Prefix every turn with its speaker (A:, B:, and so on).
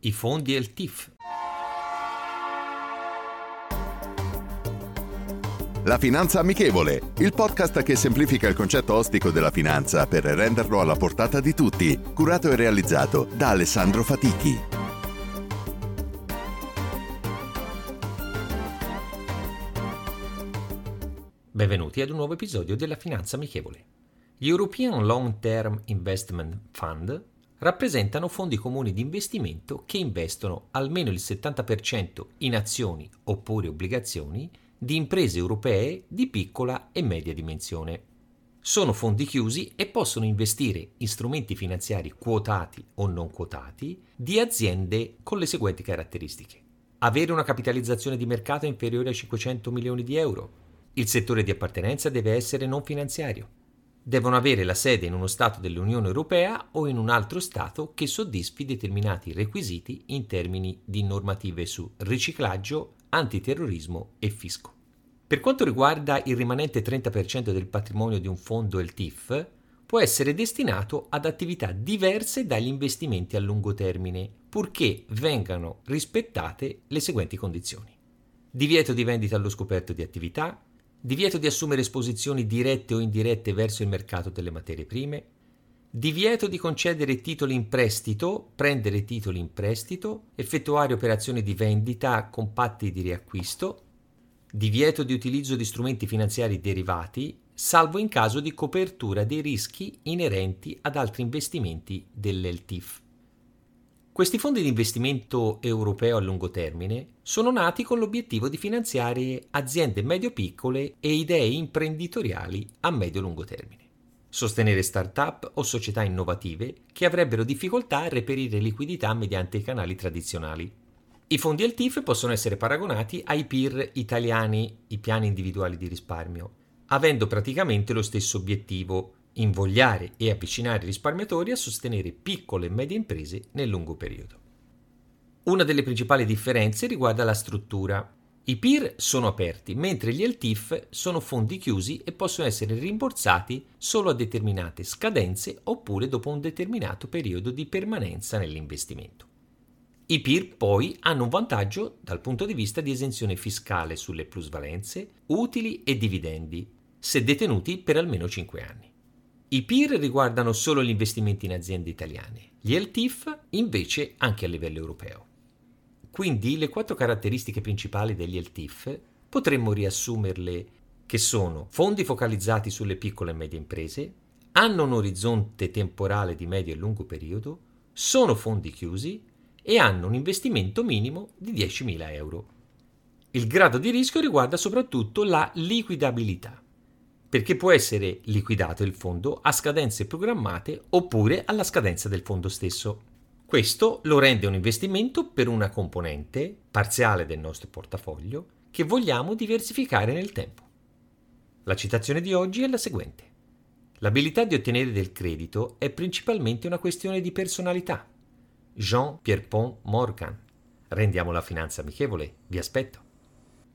A: I fondi e il TIF.
B: La Finanza Amichevole, il podcast che semplifica il concetto ostico della finanza per renderlo alla portata di tutti, curato e realizzato da Alessandro Fatichi.
A: Benvenuti ad un nuovo episodio della Finanza Amichevole. Gli European Long Term Investment Fund rappresentano fondi comuni di investimento che investono almeno il 70% in azioni oppure obbligazioni di imprese europee di piccola e media dimensione. Sono fondi chiusi e possono investire in strumenti finanziari quotati o non quotati di aziende con le seguenti caratteristiche. Avere una capitalizzazione di mercato inferiore a 500 milioni di euro. Il settore di appartenenza deve essere non finanziario devono avere la sede in uno Stato dell'Unione Europea o in un altro Stato che soddisfi determinati requisiti in termini di normative su riciclaggio, antiterrorismo e fisco. Per quanto riguarda il rimanente 30% del patrimonio di un fondo il TIF, può essere destinato ad attività diverse dagli investimenti a lungo termine, purché vengano rispettate le seguenti condizioni. Divieto di vendita allo scoperto di attività, divieto di assumere esposizioni dirette o indirette verso il mercato delle materie prime, divieto di concedere titoli in prestito, prendere titoli in prestito, effettuare operazioni di vendita con patti di riacquisto, divieto di utilizzo di strumenti finanziari derivati, salvo in caso di copertura dei rischi inerenti ad altri investimenti dell'LTIF. Questi fondi di investimento europeo a lungo termine sono nati con l'obiettivo di finanziare aziende medio-piccole e idee imprenditoriali a medio-lungo termine. Sostenere start-up o società innovative che avrebbero difficoltà a reperire liquidità mediante i canali tradizionali. I fondi LTIF possono essere paragonati ai PIR italiani, i piani individuali di risparmio, avendo praticamente lo stesso obiettivo, invogliare e avvicinare i risparmiatori a sostenere piccole e medie imprese nel lungo periodo. Una delle principali differenze riguarda la struttura. I PIR sono aperti, mentre gli LTIF sono fondi chiusi e possono essere rimborsati solo a determinate scadenze oppure dopo un determinato periodo di permanenza nell'investimento. I PIR poi hanno un vantaggio dal punto di vista di esenzione fiscale sulle plusvalenze, utili e dividendi, se detenuti per almeno 5 anni. I PIR riguardano solo gli investimenti in aziende italiane, gli LTIF invece anche a livello europeo. Quindi le quattro caratteristiche principali degli LTIF potremmo riassumerle che sono fondi focalizzati sulle piccole e medie imprese, hanno un orizzonte temporale di medio e lungo periodo, sono fondi chiusi e hanno un investimento minimo di 10.000 euro. Il grado di rischio riguarda soprattutto la liquidabilità perché può essere liquidato il fondo a scadenze programmate oppure alla scadenza del fondo stesso. Questo lo rende un investimento per una componente parziale del nostro portafoglio che vogliamo diversificare nel tempo. La citazione di oggi è la seguente. L'abilità di ottenere del credito è principalmente una questione di personalità. Jean Pierpont Morgan. Rendiamo la finanza amichevole. Vi aspetto.